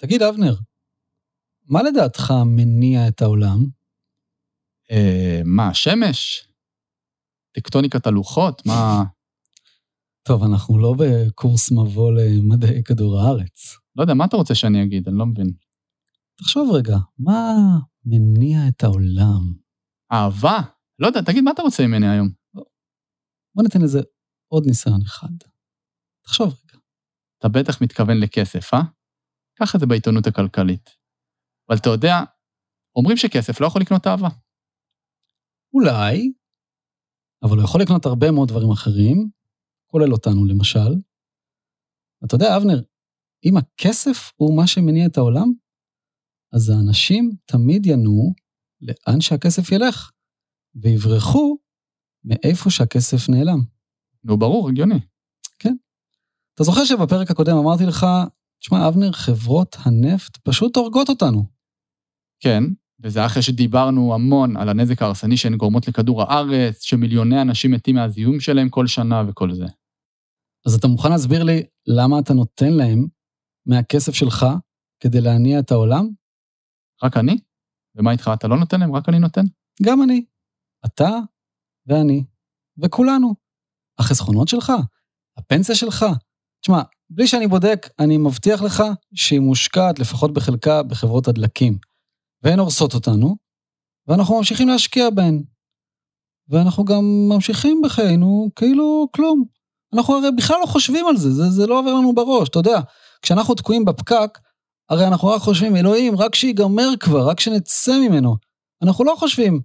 תגיד, אבנר, מה לדעתך מניע את העולם? אה, מה, השמש? טקטוניקת הלוחות? מה... טוב, אנחנו לא בקורס מבוא למדעי כדור הארץ. לא יודע, מה אתה רוצה שאני אגיד? אני לא מבין. תחשוב רגע, מה מניע את העולם? אהבה? לא יודע, תגיד, מה אתה רוצה ממני היום? בוא ניתן לזה עוד ניסיון אחד. תחשוב רגע. אתה בטח מתכוון לכסף, אה? ככה זה בעיתונות הכלכלית. אבל אתה יודע, אומרים שכסף לא יכול לקנות אהבה. אולי, אבל הוא יכול לקנות הרבה מאוד דברים אחרים, כולל אותנו למשל. אתה יודע, אבנר, אם הכסף הוא מה שמניע את העולם, אז האנשים תמיד ינועו לאן שהכסף ילך, ויברחו מאיפה שהכסף נעלם. נו, ברור, הגיוני. כן. אתה זוכר שבפרק הקודם אמרתי לך, תשמע, אבנר, חברות הנפט פשוט הורגות אותנו. כן, וזה אחרי שדיברנו המון על הנזק ההרסני שהן גורמות לכדור הארץ, שמיליוני אנשים מתים מהזיהום שלהם כל שנה וכל זה. אז אתה מוכן להסביר לי למה אתה נותן להם מהכסף שלך כדי להניע את העולם? רק אני? ומה איתך, אתה לא נותן להם? רק אני נותן? גם אני. אתה ואני וכולנו. החסכונות שלך, הפנסיה שלך. תשמע, בלי שאני בודק, אני מבטיח לך שהיא מושקעת לפחות בחלקה בחברות הדלקים. והן הורסות אותנו, ואנחנו ממשיכים להשקיע בהן. ואנחנו גם ממשיכים בחיינו כאילו כלום. אנחנו הרי בכלל לא חושבים על זה, זה, זה לא עובר לנו בראש, אתה יודע. כשאנחנו תקועים בפקק, הרי אנחנו רק חושבים, אלוהים, רק שיגמר כבר, רק שנצא ממנו. אנחנו לא חושבים,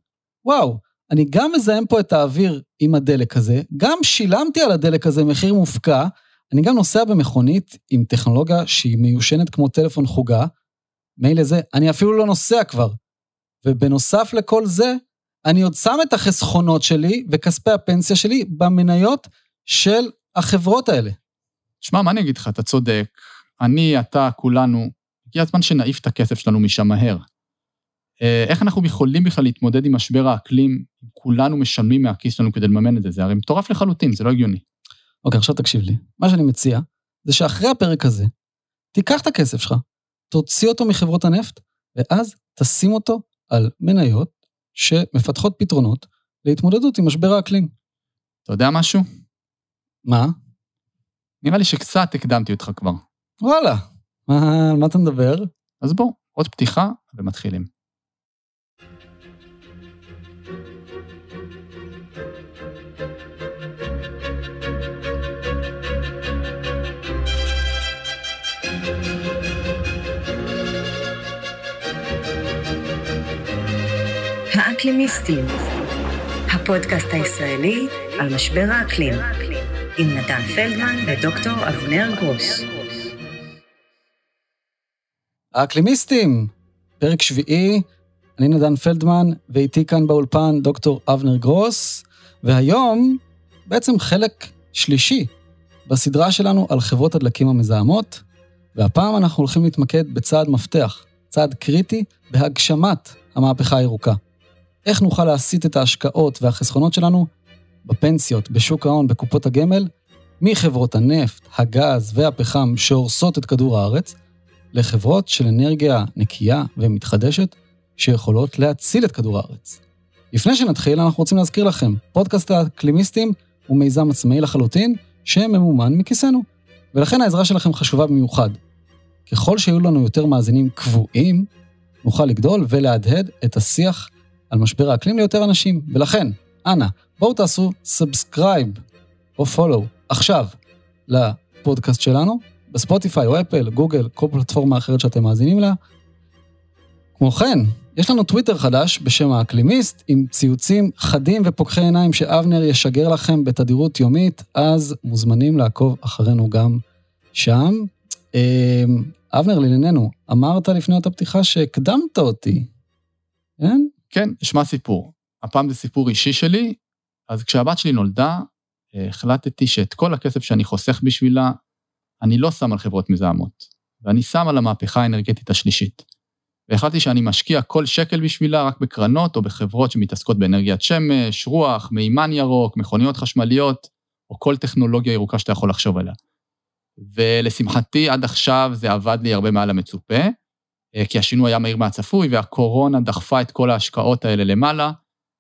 וואו, אני גם מזהם פה את האוויר עם הדלק הזה, גם שילמתי על הדלק הזה מחיר מופקע, אני גם נוסע במכונית עם טכנולוגיה שהיא מיושנת כמו טלפון חוגה, מילא זה, אני אפילו לא נוסע כבר. ובנוסף לכל זה, אני עוד שם את החסכונות שלי וכספי הפנסיה שלי במניות של החברות האלה. שמע, מה אני אגיד לך, אתה צודק. אני, אתה, כולנו, הגיע הזמן שנעיף את הכסף שלנו משם מהר. אה, איך אנחנו יכולים בכלל להתמודד עם משבר האקלים כולנו משלמים מהכיס שלנו כדי לממן את זה? זה הרי מטורף לחלוטין, זה לא הגיוני. אוקיי, עכשיו תקשיב לי. מה שאני מציע, זה שאחרי הפרק הזה, תיקח את הכסף שלך, תוציא אותו מחברות הנפט, ואז תשים אותו על מניות שמפתחות פתרונות להתמודדות עם משבר האקלים. אתה יודע משהו? מה? נראה לי שקצת הקדמתי אותך כבר. וואלה, מה, על מה אתה מדבר? אז בוא, עוד פתיחה ומתחילים. האקלימיסטים, הפודקאסט הישראלי על משבר האקלים, עם נתן פלדמן ודוקטור אבנר גרוס. האקלימיסטים, פרק שביעי, אני נתן פלדמן, ואיתי כאן באולפן דוקטור אבנר גרוס, והיום בעצם חלק שלישי בסדרה שלנו על חברות הדלקים המזהמות, והפעם אנחנו הולכים להתמקד בצעד מפתח, צעד קריטי בהגשמת המהפכה הירוקה. איך נוכל להסיט את ההשקעות והחסכונות שלנו בפנסיות, בשוק ההון, בקופות הגמל, מחברות הנפט, הגז והפחם שהורסות את כדור הארץ, לחברות של אנרגיה נקייה ומתחדשת שיכולות להציל את כדור הארץ. לפני שנתחיל, אנחנו רוצים להזכיר לכם, פודקאסט האקלימיסטים הוא מיזם עצמאי לחלוטין, שממומן מכיסנו, ולכן העזרה שלכם חשובה במיוחד. ככל שיהיו לנו יותר מאזינים קבועים, נוכל לגדול ולהדהד את השיח על משבר האקלים ליותר אנשים, ולכן, אנא, בואו תעשו subscribe או follow עכשיו לפודקאסט שלנו, בספוטיפיי או אפל, גוגל, כל פלטפורמה אחרת שאתם מאזינים לה. כמו כן, יש לנו טוויטר חדש בשם האקלימיסט, עם ציוצים חדים ופוקחי עיניים שאבנר ישגר לכם בתדירות יומית, אז מוזמנים לעקוב אחרינו גם שם. אמ, אבנר, לענייננו, אמרת לפני אותה פתיחה שהקדמת אותי, כן? כן, נשמע סיפור. הפעם זה סיפור אישי שלי, אז כשהבת שלי נולדה, החלטתי שאת כל הכסף שאני חוסך בשבילה, אני לא שם על חברות מזהמות, ואני שם על המהפכה האנרגטית השלישית. והחלטתי שאני משקיע כל שקל בשבילה רק בקרנות או בחברות שמתעסקות באנרגיית שמש, רוח, מימן ירוק, מכוניות חשמליות, או כל טכנולוגיה ירוקה שאתה יכול לחשוב עליה. ולשמחתי, עד עכשיו זה עבד לי הרבה מעל המצופה, כי השינוי היה מהיר מהצפוי, והקורונה דחפה את כל ההשקעות האלה למעלה.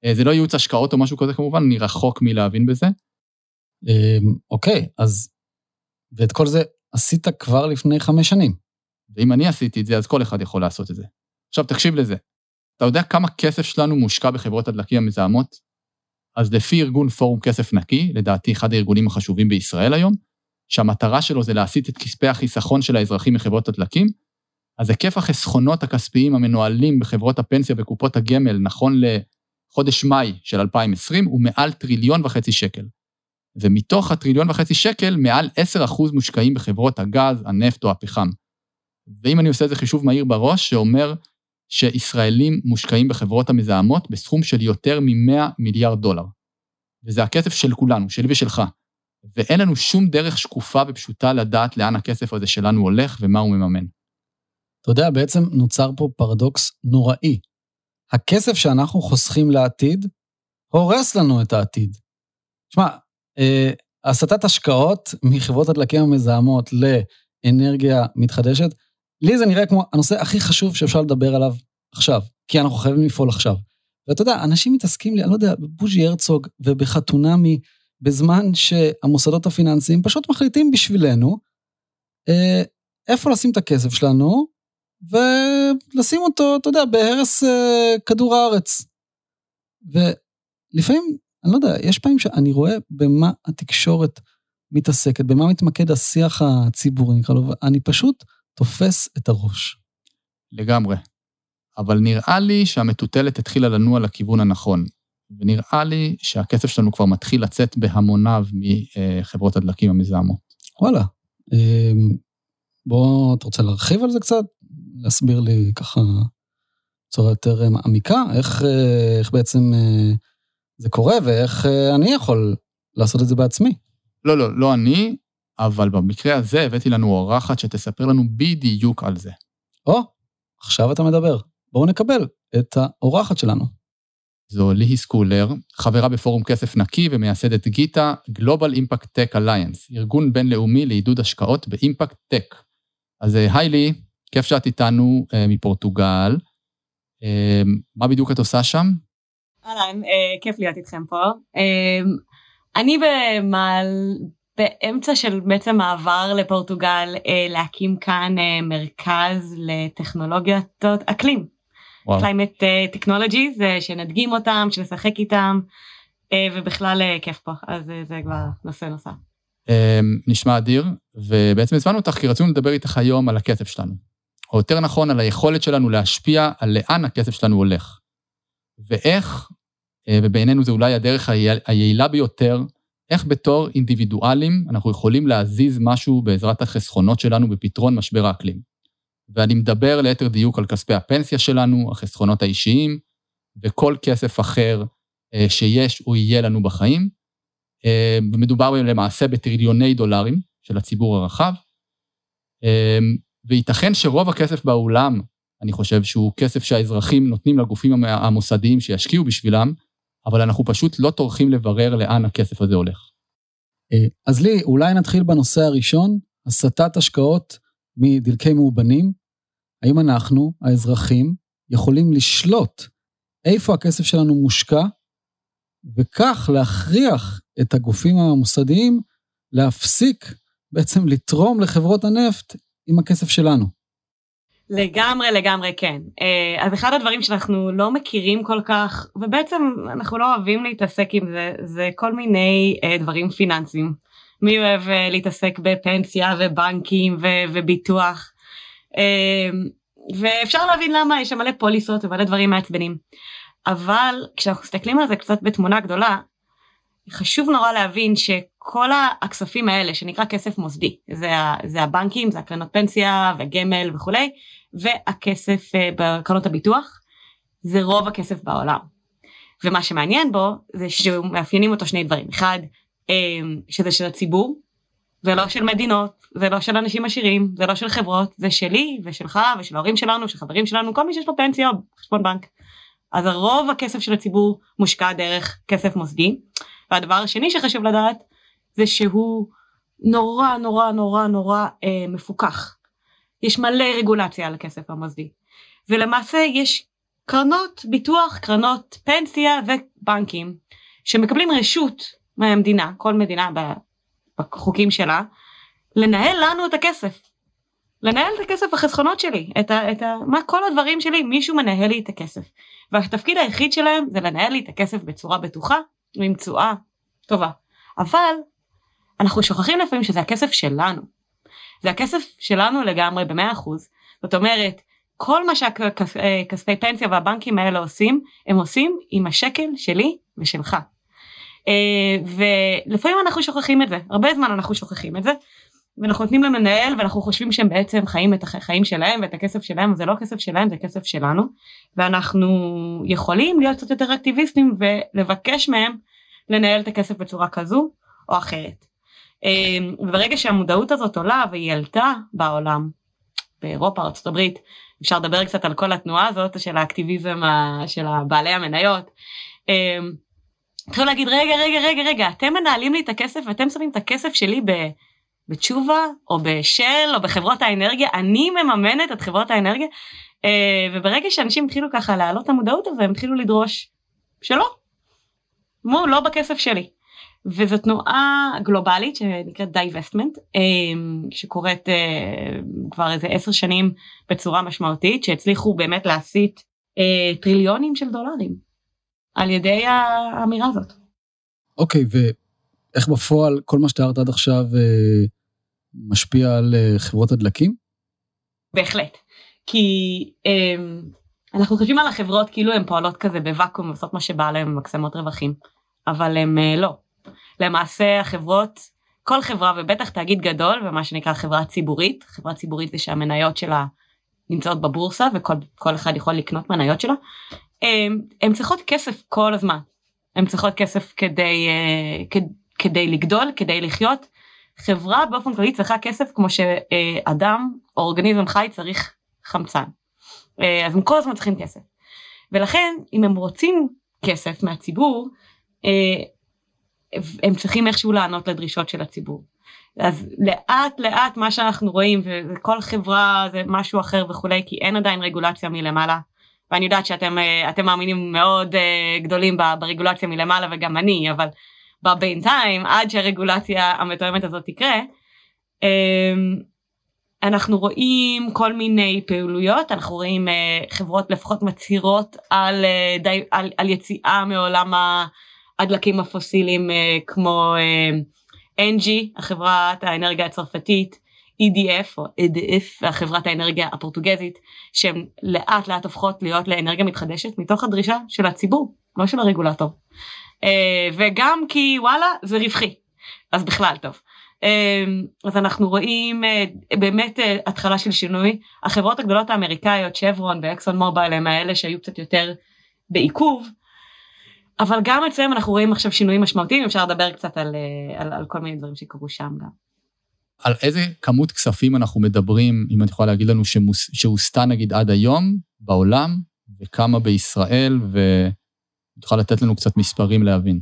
אה, זה לא ייעוץ השקעות או משהו כזה כמובן, אני רחוק מלהבין בזה. אמ, אוקיי, אז... ואת כל זה עשית כבר לפני חמש שנים. ואם אני עשיתי את זה, אז כל אחד יכול לעשות את זה. עכשיו, תקשיב לזה. אתה יודע כמה כסף שלנו מושקע בחברות הדלקים המזהמות? אז לפי ארגון פורום כסף נקי, לדעתי אחד הארגונים החשובים בישראל היום, שהמטרה שלו זה להסיט את כספי החיסכון של האזרחים מחברות הדלקים, אז היקף החסכונות הכספיים המנוהלים בחברות הפנסיה וקופות הגמל נכון לחודש מאי של 2020 הוא מעל טריליון וחצי שקל. ומתוך הטריליון וחצי שקל, מעל 10% מושקעים בחברות הגז, הנפט או הפחם. ואם אני עושה איזה חישוב מהיר בראש, שאומר שישראלים מושקעים בחברות המזהמות בסכום של יותר מ-100 מיליארד דולר. וזה הכסף של כולנו, שלי ושלך. ואין לנו שום דרך שקופה ופשוטה לדעת לאן הכסף הזה שלנו הולך ומה הוא מממן. אתה יודע, בעצם נוצר פה פרדוקס נוראי. הכסף שאנחנו חוסכים לעתיד, הורס לנו את העתיד. תשמע, אה, הסטת השקעות מחברות הדלקים המזהמות לאנרגיה מתחדשת, לי זה נראה כמו הנושא הכי חשוב שאפשר לדבר עליו עכשיו, כי אנחנו חייבים לפעול עכשיו. ואתה יודע, אנשים מתעסקים לי, אני לא יודע, בבוז'י הרצוג ובחתונמי, בזמן שהמוסדות הפיננסיים פשוט מחליטים בשבילנו אה, איפה לשים את הכסף שלנו, ולשים אותו, אתה יודע, בהרס אה, כדור הארץ. ולפעמים, אני לא יודע, יש פעמים שאני רואה במה התקשורת מתעסקת, במה מתמקד השיח הציבורי, נקרא לו, ואני פשוט תופס את הראש. לגמרי. אבל נראה לי שהמטוטלת התחילה לנוע לכיוון הנכון, ונראה לי שהכסף שלנו כבר מתחיל לצאת בהמוניו מחברות הדלקים המזהמות. וואלה. אמ, בוא, אתה רוצה להרחיב על זה קצת? להסביר לי ככה בצורה יותר מעמיקה, איך, איך בעצם אה, זה קורה ואיך אה, אני יכול לעשות את זה בעצמי. לא, לא, לא אני, אבל במקרה הזה הבאתי לנו אורחת שתספר לנו בדיוק על זה. או, עכשיו אתה מדבר. בואו נקבל את האורחת שלנו. זו ליהי סקולר, חברה בפורום כסף נקי ומייסדת גיטה Global Impact Tech Alliance, ארגון בינלאומי לעידוד השקעות באימפקט טק. אז אה, היי לי, כיף שאת איתנו uh, מפורטוגל. Uh, מה בדיוק את עושה שם? אהלן, uh, כיף להיות איתכם פה. אני במעל, באמצע של בעצם מעבר לפורטוגל להקים כאן מרכז לטכנולוגיות אקלים. קליימט טכנולוגיז, שנדגים אותם, שנשחק איתם, ובכלל כיף פה, אז זה כבר נושא נוסף. נשמע אדיר, ובעצם הזמנו אותך כי רצינו לדבר איתך היום על הכסף שלנו. או יותר נכון, על היכולת שלנו להשפיע על לאן הכסף שלנו הולך. ואיך, ובעינינו זה אולי הדרך היעילה ביותר, איך בתור אינדיבידואלים אנחנו יכולים להזיז משהו בעזרת החסכונות שלנו בפתרון משבר האקלים. ואני מדבר ליתר דיוק על כספי הפנסיה שלנו, החסכונות האישיים, וכל כסף אחר שיש או יהיה לנו בחיים. ומדובר למעשה בטריליוני דולרים של הציבור הרחב. וייתכן שרוב הכסף בעולם, אני חושב שהוא כסף שהאזרחים נותנים לגופים המוסדיים שישקיעו בשבילם, אבל אנחנו פשוט לא טורחים לברר לאן הכסף הזה הולך. אז לי, אולי נתחיל בנושא הראשון, הסטת השקעות מדלקי מאובנים. האם אנחנו, האזרחים, יכולים לשלוט איפה הכסף שלנו מושקע, וכך להכריח את הגופים המוסדיים להפסיק בעצם לתרום לחברות הנפט עם הכסף שלנו. לגמרי, לגמרי כן. אה, אז אחד הדברים שאנחנו לא מכירים כל כך, ובעצם אנחנו לא אוהבים להתעסק עם זה, זה כל מיני אה, דברים פיננסיים. מי אוהב אה, להתעסק בפנסיה ובנקים וביטוח. ואפשר להבין למה, יש שם מלא פוליסות ומלא דברים מעצבנים. אבל כשאנחנו מסתכלים על זה קצת בתמונה גדולה, חשוב נורא להבין שכל הכספים האלה שנקרא כסף מוסדי, זה, זה הבנקים, זה הקרנות פנסיה וגמל וכולי, והכסף אה, בקרנות הביטוח, זה רוב הכסף בעולם. ומה שמעניין בו זה שמאפיינים אותו שני דברים, אחד אה, שזה של הציבור, זה לא של מדינות, זה לא של אנשים עשירים, זה לא של חברות, זה שלי ושלך ושל ההורים שלנו, של חברים שלנו, כל מי שיש לו פנסיה או חשבון בנק. אז הרוב הכסף של הציבור מושקע דרך כסף מוסדי. והדבר השני שחשוב לדעת זה שהוא נורא נורא נורא נורא אה, מפוקח. יש מלא רגולציה על הכסף המוסדי. ולמעשה יש קרנות ביטוח, קרנות פנסיה ובנקים שמקבלים רשות מהמדינה, כל מדינה בחוקים שלה, לנהל לנו את הכסף. לנהל את הכסף החסכונות שלי, את ה, את ה, מה כל הדברים שלי, מישהו מנהל לי את הכסף. והתפקיד היחיד שלהם זה לנהל לי את הכסף בצורה בטוחה ועם תשואה טובה. אבל אנחנו שוכחים לפעמים שזה הכסף שלנו. זה הכסף שלנו לגמרי במאה אחוז. זאת אומרת, כל מה שהכספי פנסיה והבנקים האלה עושים, הם עושים עם השקל שלי ושלך. אה, ולפעמים אנחנו שוכחים את זה, הרבה זמן אנחנו שוכחים את זה, ואנחנו נותנים להם לנהל ואנחנו חושבים שהם בעצם חיים את החיים שלהם ואת הכסף שלהם, זה לא כסף שלהם, זה כסף שלנו, ואנחנו יכולים להיות קצת יותר אקטיביסטים ולבקש מהם לנהל את הכסף בצורה כזו או אחרת. אה, וברגע שהמודעות הזאת עולה והיא עלתה בעולם, באירופה, ארה"ב, אפשר לדבר קצת על כל התנועה הזאת של האקטיביזם של בעלי המניות. אמ, התחילו להגיד רגע רגע רגע רגע אתם מנהלים לי את הכסף ואתם שמים את הכסף שלי בתשובה או בשל או בחברות האנרגיה אני מממנת את חברות האנרגיה אה, וברגע שאנשים התחילו ככה להעלות את המודעות הזה, הם התחילו לדרוש שלא, לא בכסף שלי. וזו תנועה גלובלית שנקראת divestment אמ, שקורית אה, כבר איזה עשר שנים בצורה משמעותית שהצליחו באמת להסיט אה, טריליונים של דולרים על ידי האמירה הזאת. אוקיי okay, ואיך בפועל כל מה שתיארת עד עכשיו אה, משפיע על חברות הדלקים? בהחלט כי אמ, אנחנו חושבים על החברות כאילו הן פועלות כזה בוואקום ועושות מה שבא להן ממקסמות רווחים אבל הן לא. למעשה החברות, כל חברה ובטח תאגיד גדול ומה שנקרא חברה ציבורית, חברה ציבורית זה שהמניות שלה נמצאות בבורסה וכל אחד יכול לקנות מניות שלה, הן צריכות כסף כל הזמן. הן צריכות כסף כדי, אה, כדי לגדול, כדי לחיות. חברה באופן כללי צריכה כסף כמו שאדם או אורגניזם חי צריך חמצן. אה, אז הם כל הזמן צריכים כסף. ולכן אם הם רוצים כסף מהציבור, אה, הם צריכים איכשהו לענות לדרישות של הציבור. אז לאט לאט מה שאנחנו רואים וכל חברה זה משהו אחר וכולי כי אין עדיין רגולציה מלמעלה ואני יודעת שאתם אה, מאמינים מאוד אה, גדולים ברגולציה מלמעלה וגם אני אבל בבינתיים עד שהרגולציה המתואמת הזאת תקרה אמ, אנחנו רואים כל מיני פעילויות אנחנו רואים אה, חברות לפחות מצהירות על, על, על יציאה מעולם ה... הדלקים הפוסיליים אה, כמו אה, החברת האנרגיה הצרפתית, EDF או EDF, החברת האנרגיה הפורטוגזית, שהן לאט לאט הופכות להיות לאנרגיה מתחדשת מתוך הדרישה של הציבור, לא של הרגולטור. אה, וגם כי וואלה זה רווחי, אז בכלל טוב. אז אנחנו רואים באמת התחלה של שינוי. החברות הגדולות האמריקאיות, שברון ואקסון מובייל הם האלה שהיו קצת יותר בעיכוב. אבל גם אצלם אנחנו רואים עכשיו שינויים משמעותיים, אפשר לדבר קצת על, אה, על, על כל מיני דברים שקרו שם גם. על איזה כמות כספים אנחנו מדברים, אם את יכולה להגיד לנו, שמוס, שהוסתה נגיד עד היום בעולם, וכמה בישראל, ותוכל לתת לנו קצת מספרים להבין.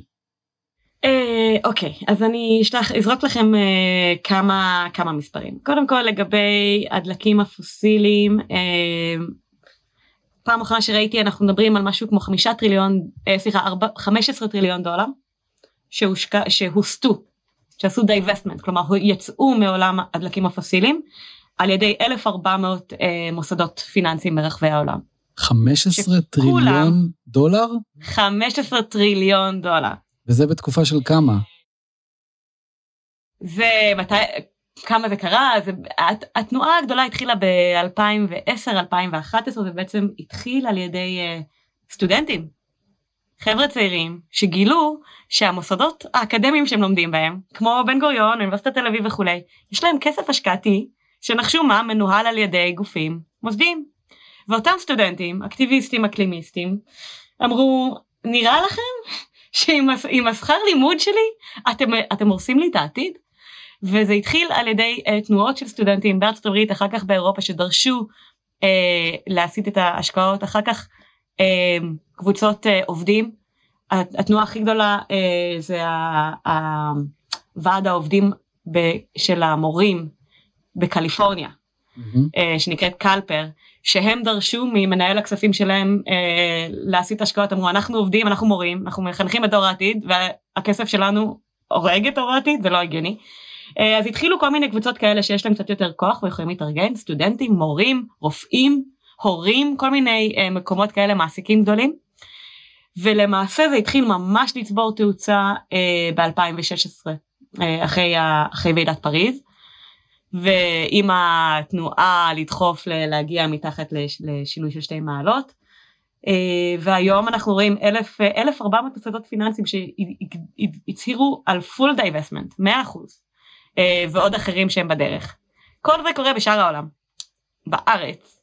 אה, אוקיי, אז אני אשלח, אזרוק לכם אה, כמה, כמה מספרים. קודם כל לגבי הדלקים הפוסיליים, אה, פעם אחרונה שראיתי אנחנו מדברים על משהו כמו חמישה טריליון, אה, סליחה, ארבע, חמש עשרה טריליון דולר שהושקע, שהוסטו, שעשו divestment, כלומר יצאו מעולם הדלקים הפוסיליים על ידי 1,400 אה, מוסדות פיננסיים ברחבי העולם. 15 טריליון דולר? 15 טריליון דולר. וזה בתקופה של כמה? זה מתי, כמה זה קרה, זה, התנועה הגדולה התחילה ב-2010-2011 ובעצם התחיל על ידי uh, סטודנטים, חבר'ה צעירים, שגילו שהמוסדות האקדמיים שהם לומדים בהם, כמו בן גוריון, אוניברסיטת תל אביב וכולי, יש להם כסף השקעתי, שנחשו מה, מנוהל על ידי גופים מוסדיים. ואותם סטודנטים, אקטיביסטים, אקלימיסטים, אמרו, נראה לכם שעם השכר לימוד שלי אתם, אתם הורסים לי את העתיד? וזה התחיל על ידי uh, תנועות של סטודנטים בארצות הברית אחר כך באירופה שדרשו uh, להסיט את ההשקעות. אחר כך uh, קבוצות uh, עובדים. התנועה הכי גדולה uh, זה ועד העובדים ב- של המורים בקליפורניה, אה, שנקראת קלפר, שהם דרשו ממנהל הכספים שלהם אה, להסיט השקעות, אמרו אנחנו עובדים, אנחנו מורים, אנחנו מחנכים את דור העתיד והכסף שלנו הורג את דור העתיד, זה לא הגיוני. אה, אז התחילו כל מיני קבוצות כאלה שיש להם קצת יותר כוח ויכולים להתארגן, סטודנטים, מורים, רופאים, הורים, כל מיני אה, מקומות כאלה, מעסיקים גדולים. ולמעשה זה התחיל ממש לצבור תאוצה אה, ב-2016, אה, אחרי, אחרי ועידת פריז. ועם התנועה לדחוף להגיע מתחת לשינוי של שתי מעלות. והיום אנחנו רואים 1,400 מוסדות פיננסיים שהצהירו על full divestment, 100 אה, ועוד אחרים שהם בדרך. כל זה קורה בשאר העולם. בארץ.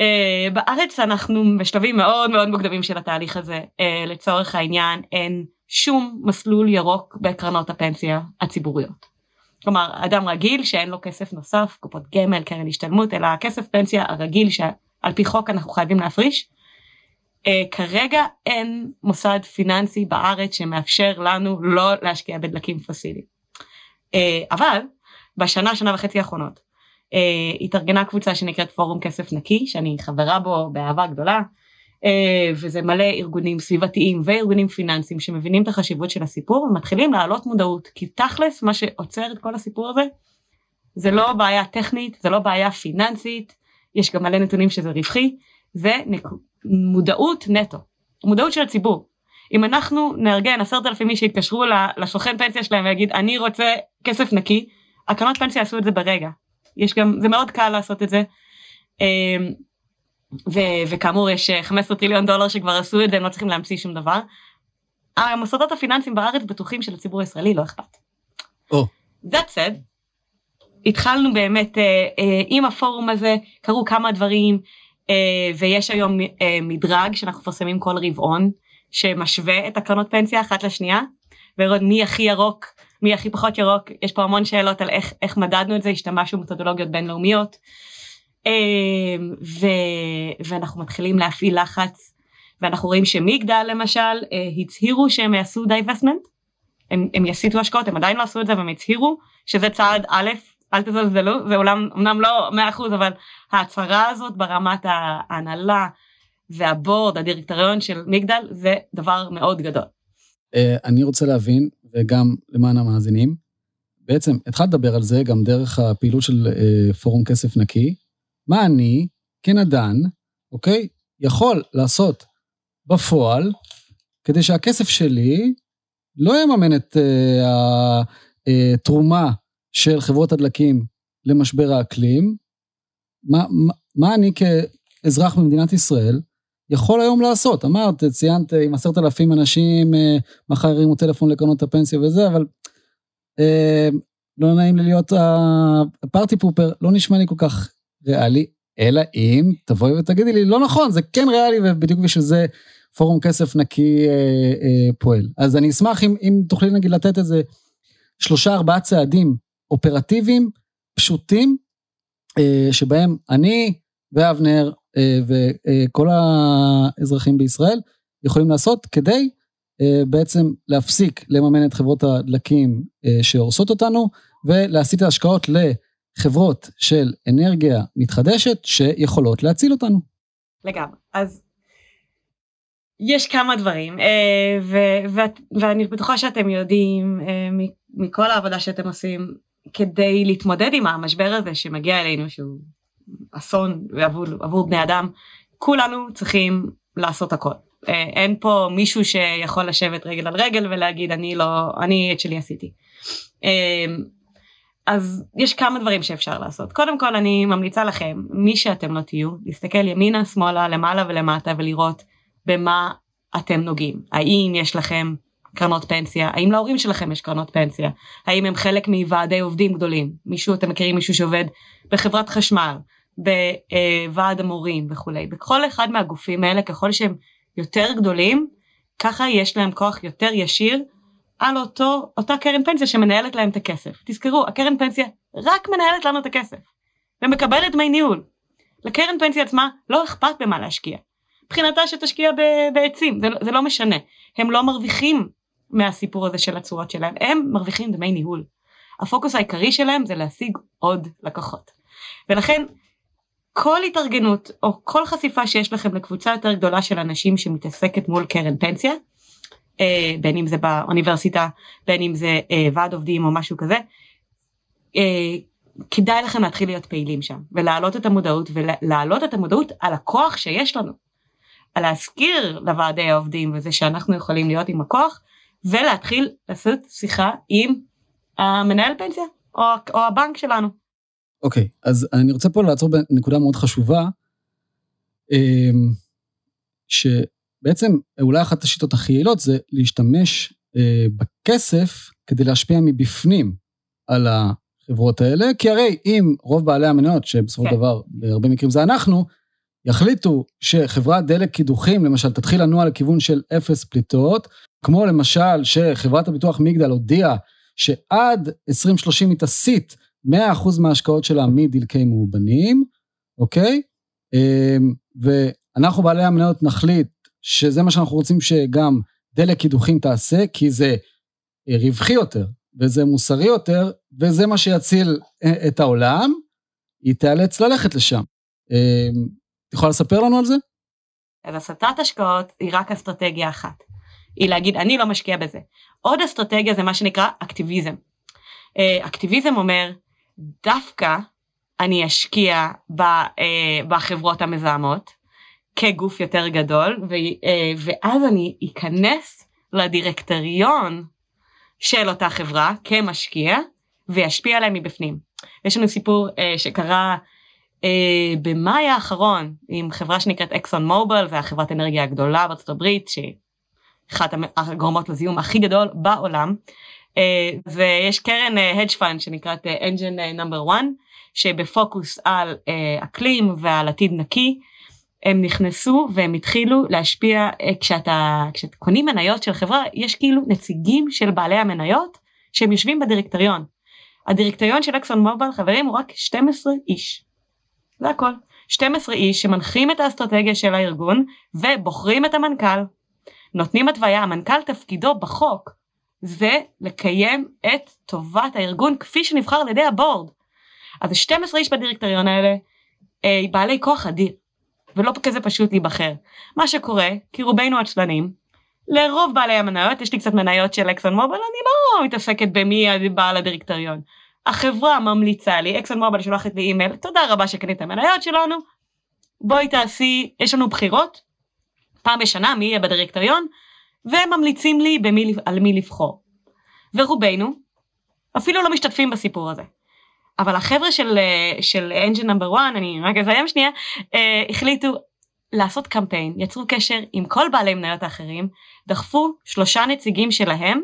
אה, בארץ אנחנו בשלבים מאוד מאוד מוקדמים של התהליך הזה. לצורך העניין אין שום מסלול ירוק בקרנות הפנסיה הציבוריות. כלומר אדם רגיל שאין לו כסף נוסף, קופות גמל, קרן השתלמות, אלא הכסף פנסיה הרגיל שעל פי חוק אנחנו חייבים להפריש. כרגע אין מוסד פיננסי בארץ שמאפשר לנו לא להשקיע בדלקים פוסיליים. Uh, אבל בשנה, שנה וחצי האחרונות uh, התארגנה קבוצה שנקראת פורום כסף נקי, שאני חברה בו באהבה גדולה, אה, וזה מלא ארגונים סביבתיים וארגונים פיננסיים שמבינים את החשיבות של הסיפור ומתחילים להעלות מודעות כי תכלס מה שעוצר את כל הסיפור הזה זה לא בעיה טכנית זה לא בעיה פיננסית יש גם מלא נתונים שזה רווחי זה נק... מודעות נטו מודעות של הציבור אם אנחנו נארגן עשרת אלפים איש שיתקשרו לסוכן פנסיה שלהם ויגיד אני רוצה כסף נקי הקרנות פנסיה יעשו את זה ברגע יש גם זה מאוד קל לעשות את זה. אה, ו- וכאמור יש 15 אה, טריליון דולר שכבר עשו את זה הם לא צריכים להמציא שום דבר. המוסדות הפיננסיים בארץ בטוחים שלציבור הישראלי לא אכפת. Oh. That said, התחלנו באמת אה, אה, עם הפורום הזה קרו כמה דברים אה, ויש היום אה, מדרג שאנחנו מפרסמים כל רבעון שמשווה את הקרנות פנסיה אחת לשנייה ולראות מי הכי ירוק מי הכי פחות ירוק יש פה המון שאלות על איך, איך מדדנו את זה השתמשנו במתודולוגיות בינלאומיות. אמ, ו, ואנחנו מתחילים להפעיל לחץ ואנחנו רואים שמגדל למשל אה, הצהירו שהם יעשו divestment הם, הם יסיטו השקעות הם עדיין לא עשו את זה והם הצהירו שזה צעד א' אל תזלזלו זה אולם, אמנם לא 100% אבל ההצהרה הזאת ברמת ההנהלה והבורד הדירקטוריון של מגדל זה דבר מאוד גדול. אה, אני רוצה להבין וגם למען המאזינים בעצם התחלת לדבר על זה גם דרך הפעילות של אה, פורום כסף נקי מה אני, כנדן, אוקיי, יכול לעשות בפועל, כדי שהכסף שלי לא יממן את התרומה של חברות הדלקים למשבר האקלים, מה, מה, מה אני כאזרח במדינת ישראל יכול היום לעשות? אמרת, ציינת עם עשרת אלפים אנשים, uh, מחר הרימו טלפון לקרנות הפנסיה וזה, אבל uh, לא נעים לי להיות הפארטי פופר, לא נשמע לי כל כך ריאלי, אלא אם תבואי ותגידי לי, לא נכון, זה כן ריאלי ובדיוק בשביל זה פורום כסף נקי אה, אה, פועל. אז אני אשמח אם, אם תוכלי נגיד לתת איזה שלושה ארבעה צעדים אופרטיביים, פשוטים, אה, שבהם אני ואבנר אה, וכל האזרחים בישראל יכולים לעשות כדי אה, בעצם להפסיק לממן את חברות הדלקים אה, שהורסות אותנו ולהסיט ההשקעות ל... חברות של אנרגיה מתחדשת שיכולות להציל אותנו. לגמרי. אז יש כמה דברים, אה, ואני בטוחה שאתם יודעים אה, מכל העבודה שאתם עושים כדי להתמודד עם המשבר הזה שמגיע אלינו שהוא אסון עבור, עבור בני אדם, כולנו צריכים לעשות הכל. אה, אין פה מישהו שיכול לשבת רגל על רגל ולהגיד אני לא, אני את שלי עשיתי. אז יש כמה דברים שאפשר לעשות. קודם כל אני ממליצה לכם, מי שאתם לא תהיו, להסתכל ימינה, שמאלה, למעלה ולמטה ולראות במה אתם נוגעים. האם יש לכם קרנות פנסיה? האם להורים שלכם יש קרנות פנסיה? האם הם חלק מוועדי עובדים גדולים? מישהו, אתם מכירים מישהו שעובד בחברת חשמל, בוועד המורים וכולי. בכל אחד מהגופים האלה, ככל שהם יותר גדולים, ככה יש להם כוח יותר ישיר על אותו, אותה קרן פנסיה שמנהלת להם את הכסף. תזכרו, הקרן פנסיה רק מנהלת לנו את הכסף, ומקבלת דמי ניהול. לקרן פנסיה עצמה לא אכפת במה להשקיע. מבחינתה שתשקיע בעצים, זה, זה לא משנה. הם לא מרוויחים מהסיפור הזה של התשואות שלהם, הם מרוויחים דמי ניהול. הפוקוס העיקרי שלהם זה להשיג עוד לקוחות. ולכן כל התארגנות או כל חשיפה שיש לכם לקבוצה יותר גדולה של אנשים שמתעסקת מול קרן פנסיה, אה, בין אם זה באוניברסיטה, בין אם זה אה, ועד עובדים או משהו כזה, אה, כדאי לכם להתחיל להיות פעילים שם ולהעלות את המודעות ולהעלות את המודעות על הכוח שיש לנו. על להזכיר לוועדי העובדים וזה שאנחנו יכולים להיות עם הכוח ולהתחיל לעשות שיחה עם המנהל פנסיה או, או הבנק שלנו. אוקיי, okay, אז אני רוצה פה לעצור בנקודה מאוד חשובה, אמ, שבעצם אולי אחת השיטות הכי יעילות זה להשתמש אה, בכסף כדי להשפיע מבפנים על החברות האלה, כי הרי אם רוב בעלי המניות, שבסופו של כן. דבר בהרבה מקרים זה אנחנו, יחליטו שחברת דלק קידוחים, למשל, תתחיל לנוע לכיוון של אפס פליטות, כמו למשל שחברת הביטוח מגדל הודיעה שעד 2030 היא תסיט 100% מההשקעות שלה מדלקי מאובנים, אוקיי? אמ, ואנחנו בעלי המניות נחליט שזה מה שאנחנו רוצים שגם דלק קידוחים תעשה, כי זה רווחי יותר, וזה מוסרי יותר, וזה מה שיציל אה, את העולם, היא תיאלץ ללכת לשם. אמ, את יכולה לספר לנו על זה? אז הסטת השקעות היא רק אסטרטגיה אחת. היא להגיד אני לא משקיע בזה. עוד אסטרטגיה זה מה שנקרא אקטיביזם. אה, אקטיביזם אומר דווקא אני אשקיע אה, בחברות המזהמות כגוף יותר גדול אה, ואז אני אכנס לדירקטוריון של אותה חברה כמשקיע וישפיע עליהם מבפנים. יש לנו סיפור שקרה במאי האחרון עם חברה שנקראת אקסון מוביל, זה החברת אנרגיה הגדולה בארצות הברית, שאחת הגורמות לזיהום הכי גדול בעולם. Uh, ויש קרן hedge uh, fund שנקראת uh, engine number one, שבפוקוס על אקלים ועל עתיד נקי. הם נכנסו והם התחילו להשפיע כשאתה, כשאתה קונים מניות של חברה, יש כאילו נציגים של בעלי המניות שהם יושבים בדירקטוריון. הדירקטוריון של אקסון מוביל חברים הוא רק 12 איש. זה הכל. 12 איש שמנחים את האסטרטגיה של הארגון ובוחרים את המנכ"ל. נותנים התוויה, המנכ"ל תפקידו בחוק זה לקיים את טובת הארגון כפי שנבחר על ידי הבורד. אז 12 איש בדירקטוריון האלה אה, בעלי כוח אדיר ולא כזה פשוט להיבחר. מה שקורה, כי רובנו עצלנים, לרוב בעלי המניות, יש לי קצת מניות של אקסון מוביל, אני לא מתעסקת במי בעל הדירקטוריון. החברה ממליצה לי, אקסון מוביל שולחת לי אימייל, תודה רבה שקנית המניות שלנו, בואי תעשי, יש לנו בחירות, פעם בשנה מי יהיה בדירקטוריון, והם ממליצים לי במי, על מי לבחור. ורובנו אפילו לא משתתפים בסיפור הזה. אבל החבר'ה של, של engine number one, אני רק אסיים שנייה, אה, החליטו לעשות קמפיין, יצרו קשר עם כל בעלי מניות האחרים, דחפו שלושה נציגים שלהם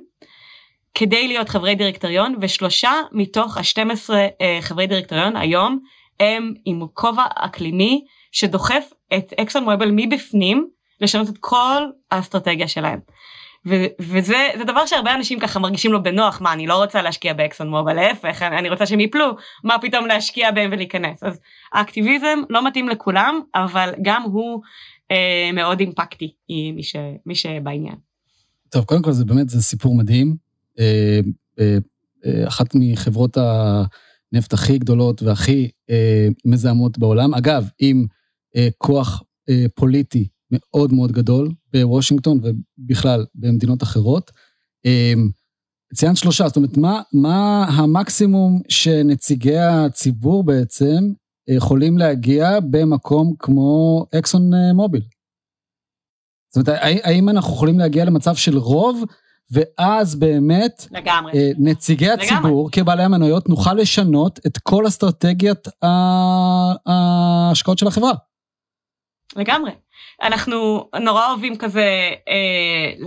כדי להיות חברי דירקטוריון ושלושה מתוך ה-12 אה, חברי דירקטוריון היום הם עם כובע אקלימי שדוחף את אקסון מוביל מבפנים לשנות את כל האסטרטגיה שלהם. ו- וזה דבר שהרבה אנשים ככה מרגישים לו בנוח מה אני לא רוצה להשקיע באקסון מוביל להפך אני רוצה שהם יפלו מה פתאום להשקיע בהם ולהיכנס אז האקטיביזם לא מתאים לכולם אבל גם הוא אה, מאוד אימפקטי מי, ש- מי שבעניין. טוב קודם כל זה באמת זה סיפור מדהים אה, אה, אה, אחת מחברות הנפט הכי גדולות והכי מזהמות בעולם. אגב, עם כוח פוליטי מאוד מאוד גדול בוושינגטון ובכלל במדינות אחרות. ציינת שלושה, זאת אומרת, מה, מה המקסימום שנציגי הציבור בעצם יכולים להגיע במקום כמו אקסון מוביל? זאת אומרת, האם אנחנו יכולים להגיע למצב של רוב ואז באמת, לגמרי. אה, נציגי לגמרי. הציבור כבעלי המניות נוכל לשנות את כל אסטרטגיית ההשקעות של החברה. לגמרי. אנחנו נורא אוהבים כזה אה,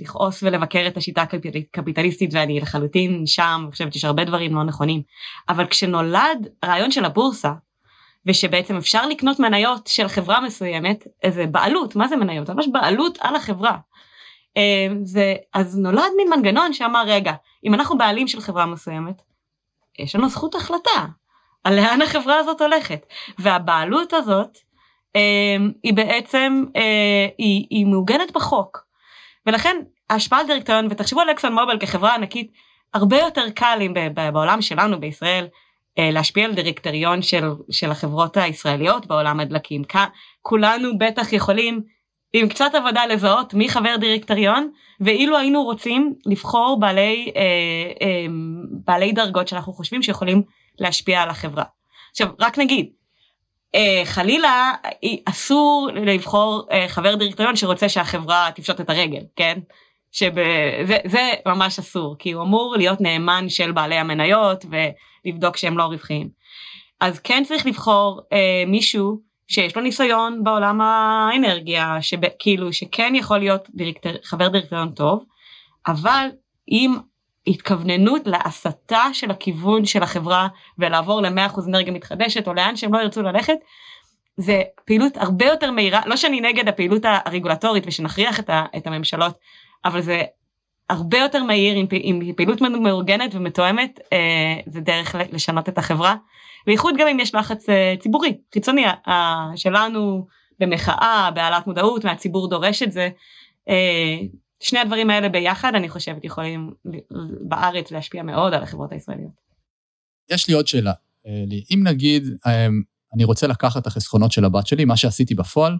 לכעוס ולבקר את השיטה הקפיטליסטית ואני לחלוטין שם, אני חושבת שיש הרבה דברים לא נכונים, אבל כשנולד הרעיון של הבורסה, ושבעצם אפשר לקנות מניות של חברה מסוימת, איזה בעלות, מה זה מניות? ממש בעלות על החברה. זה, אה, אז נולד מין מנגנון שאמר רגע אם אנחנו בעלים של חברה מסוימת יש לנו זכות החלטה על לאן החברה הזאת הולכת והבעלות הזאת היא בעצם אה, היא, היא מעוגנת בחוק ולכן ההשפעה על דירקטוריון ותחשבו על אקסון מוביל כחברה ענקית הרבה יותר קל אם בעולם שלנו בישראל אה, להשפיע על דירקטוריון של, של החברות הישראליות בעולם הדלקים. כולנו בטח יכולים עם קצת עבודה לזהות מי חבר דירקטוריון ואילו היינו רוצים לבחור בעלי, אה, אה, בעלי דרגות שאנחנו חושבים שיכולים להשפיע על החברה. עכשיו רק נגיד חלילה אסור לבחור אה, חבר דירקטוריון שרוצה שהחברה תפשוט את הרגל כן שזה ממש אסור כי הוא אמור להיות נאמן של בעלי המניות ולבדוק שהם לא רווחיים. אז כן צריך לבחור אה, מישהו שיש לו ניסיון בעולם האנרגיה שכאילו שכן יכול להיות דירקטר, חבר דירקטוריון טוב אבל עם התכווננות להסתה של הכיוון של החברה ולעבור ל-100% אנרגיה מתחדשת או לאן שהם לא ירצו ללכת זה פעילות הרבה יותר מהירה לא שאני נגד הפעילות הרגולטורית ושנכריח את, ה, את הממשלות אבל זה הרבה יותר מהיר עם, עם פעילות מאורגנת ומתואמת אה, זה דרך לשנות את החברה. בייחוד גם אם יש לחץ אה, ציבורי חיצוני אה, שלנו במחאה בהעלאת מודעות מהציבור דורש את זה. שני הדברים האלה ביחד אני חושבת יכולים בארץ להשפיע מאוד על החברות הישראליות. יש לי עוד שאלה, אה, אם נגיד אה, אני רוצה לקחת את החסכונות של הבת שלי, מה שעשיתי בפועל,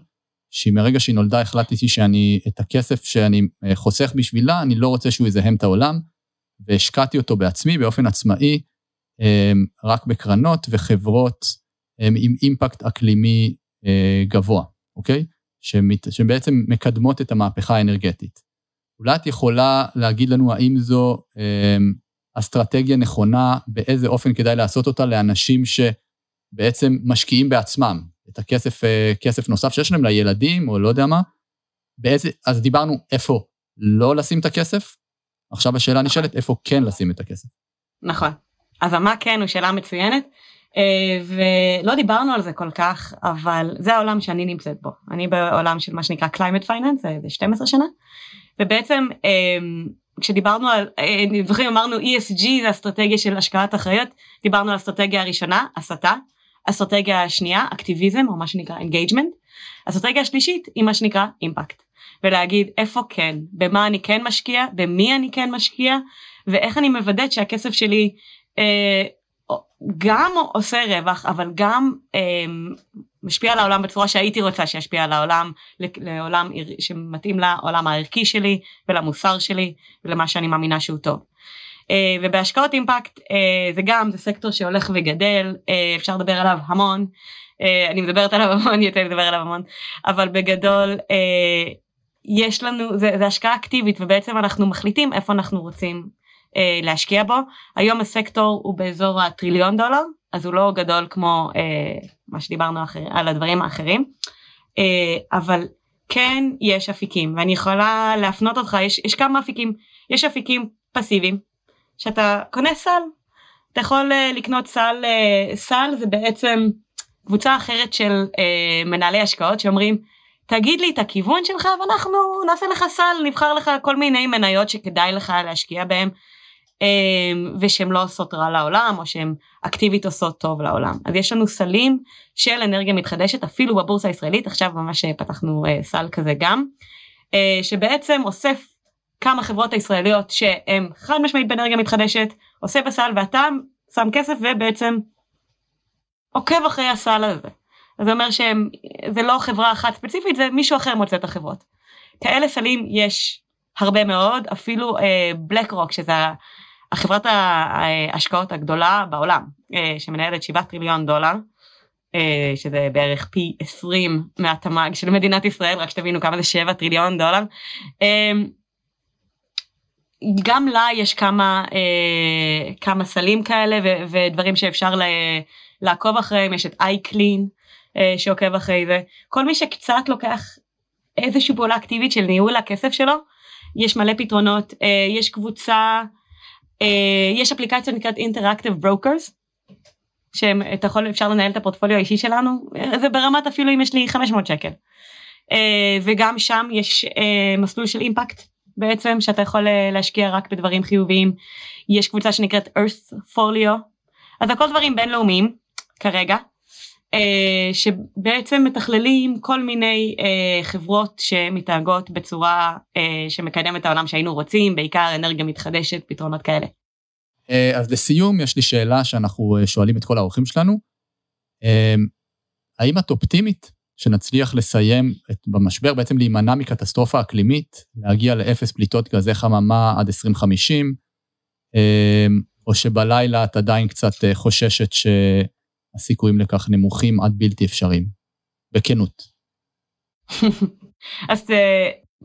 שמרגע שהיא נולדה החלטתי שאני, את הכסף שאני אה, חוסך בשבילה, אני לא רוצה שהוא יזהם את העולם, והשקעתי אותו בעצמי באופן עצמאי, רק בקרנות וחברות עם אימפקט אקלימי גבוה, אוקיי? שבעצם מקדמות את המהפכה האנרגטית. אולי את יכולה להגיד לנו האם זו אמ, אסטרטגיה נכונה, באיזה אופן כדאי לעשות אותה לאנשים שבעצם משקיעים בעצמם, את הכסף, אה, כסף נוסף שיש להם לילדים, או לא יודע מה. באיזה, אז דיברנו איפה לא לשים את הכסף, עכשיו השאלה נשאלת איפה כן לשים את הכסף. נכון. אז המה כן הוא שאלה מצוינת, אה, ולא דיברנו על זה כל כך, אבל זה העולם שאני נמצאת בו. אני בעולם של מה שנקרא climate finance, זה 12 שנה, ובעצם אה, כשדיברנו על, אני זוכרים אמרנו ESG זה אסטרטגיה של השקעות אחראיות, דיברנו על האסטרטגיה הראשונה, הסטה. אסטרטגיה השנייה אקטיביזם או מה שנקרא engagement. אסטרטגיה השלישית היא מה שנקרא impact. ולהגיד איפה כן, במה אני כן משקיע, במי אני כן משקיע, ואיך אני מוודאת שהכסף שלי אה, גם עושה רווח, אבל גם אה, משפיע על העולם בצורה שהייתי רוצה שישפיע על העולם, לעולם שמתאים לעולם הערכי שלי ולמוסר שלי ולמה שאני מאמינה שהוא טוב. אה, ובהשקעות אימפקט אה, זה גם זה סקטור שהולך וגדל אה, אפשר לדבר עליו המון. אני מדברת עליו המון יותר לדבר עליו המון. אבל בגדול יש לנו זה, זה השקעה אקטיבית ובעצם אנחנו מחליטים איפה אנחנו רוצים להשקיע בו. היום הסקטור הוא באזור הטריליון דולר אז הוא לא גדול כמו מה שדיברנו אחר, על הדברים האחרים. אבל כן יש אפיקים ואני יכולה להפנות אותך יש, יש כמה אפיקים. יש אפיקים פסיביים שאתה קונה סל. אתה יכול uh, לקנות סל, uh, סל זה בעצם קבוצה אחרת של uh, מנהלי השקעות שאומרים תגיד לי את הכיוון שלך ואנחנו נעשה לך סל, נבחר לך כל מיני מניות שכדאי לך להשקיע בהם ושהן לא עושות רע לעולם או שהן אקטיבית עושות טוב לעולם. אז יש לנו סלים של אנרגיה מתחדשת אפילו בבורסה הישראלית, עכשיו ממש פתחנו uh, סל כזה גם, uh, שבעצם אוסף כמה חברות הישראליות שהן חד משמעית באנרגיה מתחדשת, עושה בסל ואתה שם כסף ובעצם עוקב אחרי הסל הזה. זה אומר שזה לא חברה אחת ספציפית, זה מישהו אחר מוצא את החברות. כאלה סלים יש הרבה מאוד, אפילו בלק uh, רוק, שזה החברת ההשקעות הגדולה בעולם, uh, שמנהלת 7 טריליון דולר, uh, שזה בערך פי 20 מהתמ"ג של מדינת ישראל, רק שתבינו כמה זה 7 טריליון דולר. Uh, גם לה יש כמה, אה, כמה סלים כאלה ודברים שאפשר לעקוב אחריהם, יש את אה, שעוקב אחרי זה. כל מי שקצת לוקח איזושהי פעולה אקטיבית של ניהול הכסף שלו, יש מלא פתרונות, אה, יש קבוצה, אה, יש אפליקציה נקראת Interactive Brokers, שאתה יכול, אפשר לנהל את הפורטפוליו האישי שלנו, אה, זה ברמת אפילו אם יש לי 500 שקל. אה, וגם שם יש אה, מסלול של אימפקט. בעצם שאתה יכול אה, להשקיע רק בדברים חיוביים. יש קבוצה שנקראת earth folio אז הכל דברים בינלאומיים כרגע אה, שבעצם מתכללים כל מיני אה, חברות שמתנהגות בצורה שמקדמת את העולם שהיינו רוצים בעיקר אנרגיה מתחדשת פתרונות כאלה. אה, אז לסיום, יש לי שאלה שאנחנו אה, שואלים את כל האורחים שלנו. אה, האם את אופטימית שנצליח לסיים את, במשבר, בעצם להימנע מקטסטרופה אקלימית, להגיע לאפס פליטות גזי חממה עד 2050, או שבלילה את עדיין קצת חוששת שהסיכויים לכך נמוכים עד בלתי אפשריים? בכנות. אז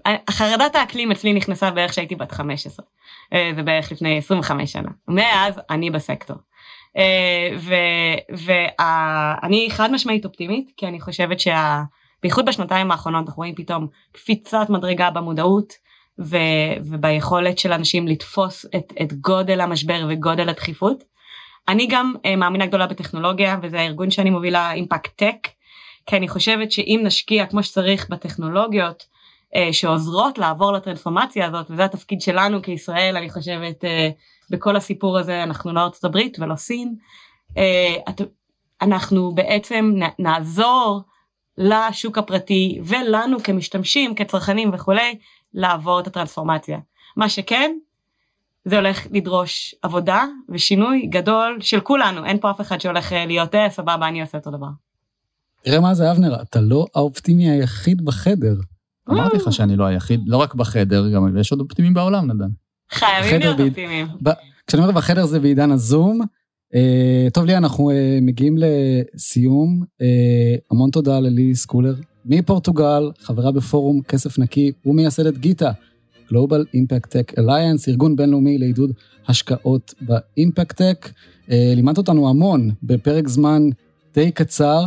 החרדת האקלים אצלי נכנסה בערך כשהייתי בת 15. אה, זה בערך לפני 25 שנה. מאז אני בסקטור. אה, ואני חד משמעית אופטימית, כי אני חושבת שה... בייחוד בשנתיים האחרונות אנחנו רואים פתאום קפיצת מדרגה במודעות ו, וביכולת של אנשים לתפוס את, את גודל המשבר וגודל הדחיפות. אני גם uh, מאמינה גדולה בטכנולוגיה וזה הארגון שאני מובילה אימפקט טק כי אני חושבת שאם נשקיע כמו שצריך בטכנולוגיות אה, שעוזרות לעבור לטרנספורמציה הזאת וזה התפקיד שלנו כישראל אני חושבת אה, בכל הסיפור הזה אנחנו לא ארצות הברית ולא סין אה, אנחנו בעצם נעזור לשוק הפרטי ולנו כמשתמשים כצרכנים וכולי לעבור את הטרנספורמציה. מה שכן זה הולך לדרוש עבודה ושינוי גדול של כולנו אין פה אף אחד שהולך להיות סבבה אני עושה אותו דבר. תראה מה זה אבנר אתה לא האופטימי היחיד בחדר. אמרתי לך שאני לא היחיד, לא רק בחדר, גם יש עוד אופטימים בעולם, נדן. חייבים להיות אופטימיים. כשאני אומר בחדר זה בעידן הזום. אה, טוב לי, אנחנו אה, מגיעים לסיום. אה, המון תודה ללי סקולר מפורטוגל, חברה בפורום כסף נקי ומייסדת גיטה, Global Impact Tech Alliance, ארגון בינלאומי לעידוד השקעות באימפקט טק. לימדת אותנו המון בפרק זמן די קצר,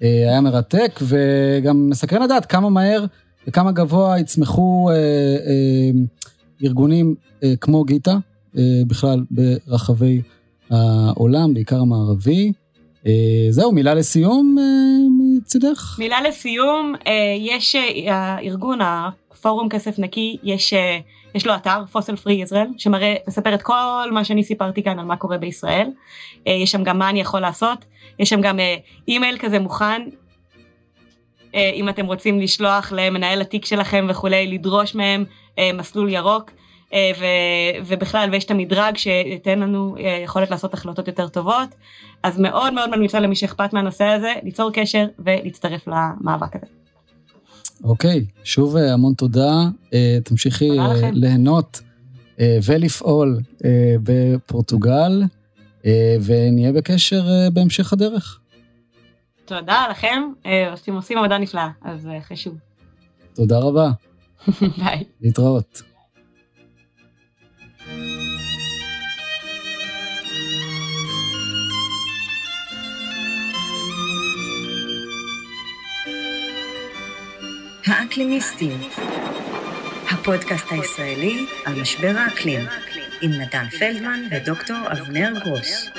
היה מרתק וגם מסקרן לדעת כמה מהר וכמה גבוה יצמחו אה, אה, ארגונים אה, כמו גיטה, אה, בכלל ברחבי העולם, בעיקר המערבי. אה, זהו, מילה לסיום אה, מצידך? מילה לסיום, אה, יש אה, הארגון, הפורום כסף נקי, יש, אה, יש לו אתר, פוסל פרי ישראל, שמראה, מספר את כל מה שאני סיפרתי כאן על מה קורה בישראל. אה, יש שם גם מה אני יכול לעשות, יש שם גם אה, אימייל כזה מוכן אם אתם רוצים לשלוח למנהל התיק שלכם וכולי, לדרוש מהם מסלול ירוק. ו- ובכלל ויש את המדרג שייתן לנו יכולת לעשות החלטות יותר טובות אז מאוד מאוד ממליצה למי שאכפת מהנושא הזה ליצור קשר ולהצטרף למאבק הזה. אוקיי okay, שוב המון תודה תמשיכי ליהנות ולפעול בפורטוגל ונהיה בקשר בהמשך הדרך. תודה לכם, אה, אתם עושים עבודה נפלאה, אז אה, חשוב. תודה רבה. ביי. להתראות. האקלימיסטים, הפודקאסט הישראלי על משבר האקלים, עם נתן פלדמן ודוקטור אבנר גרוס.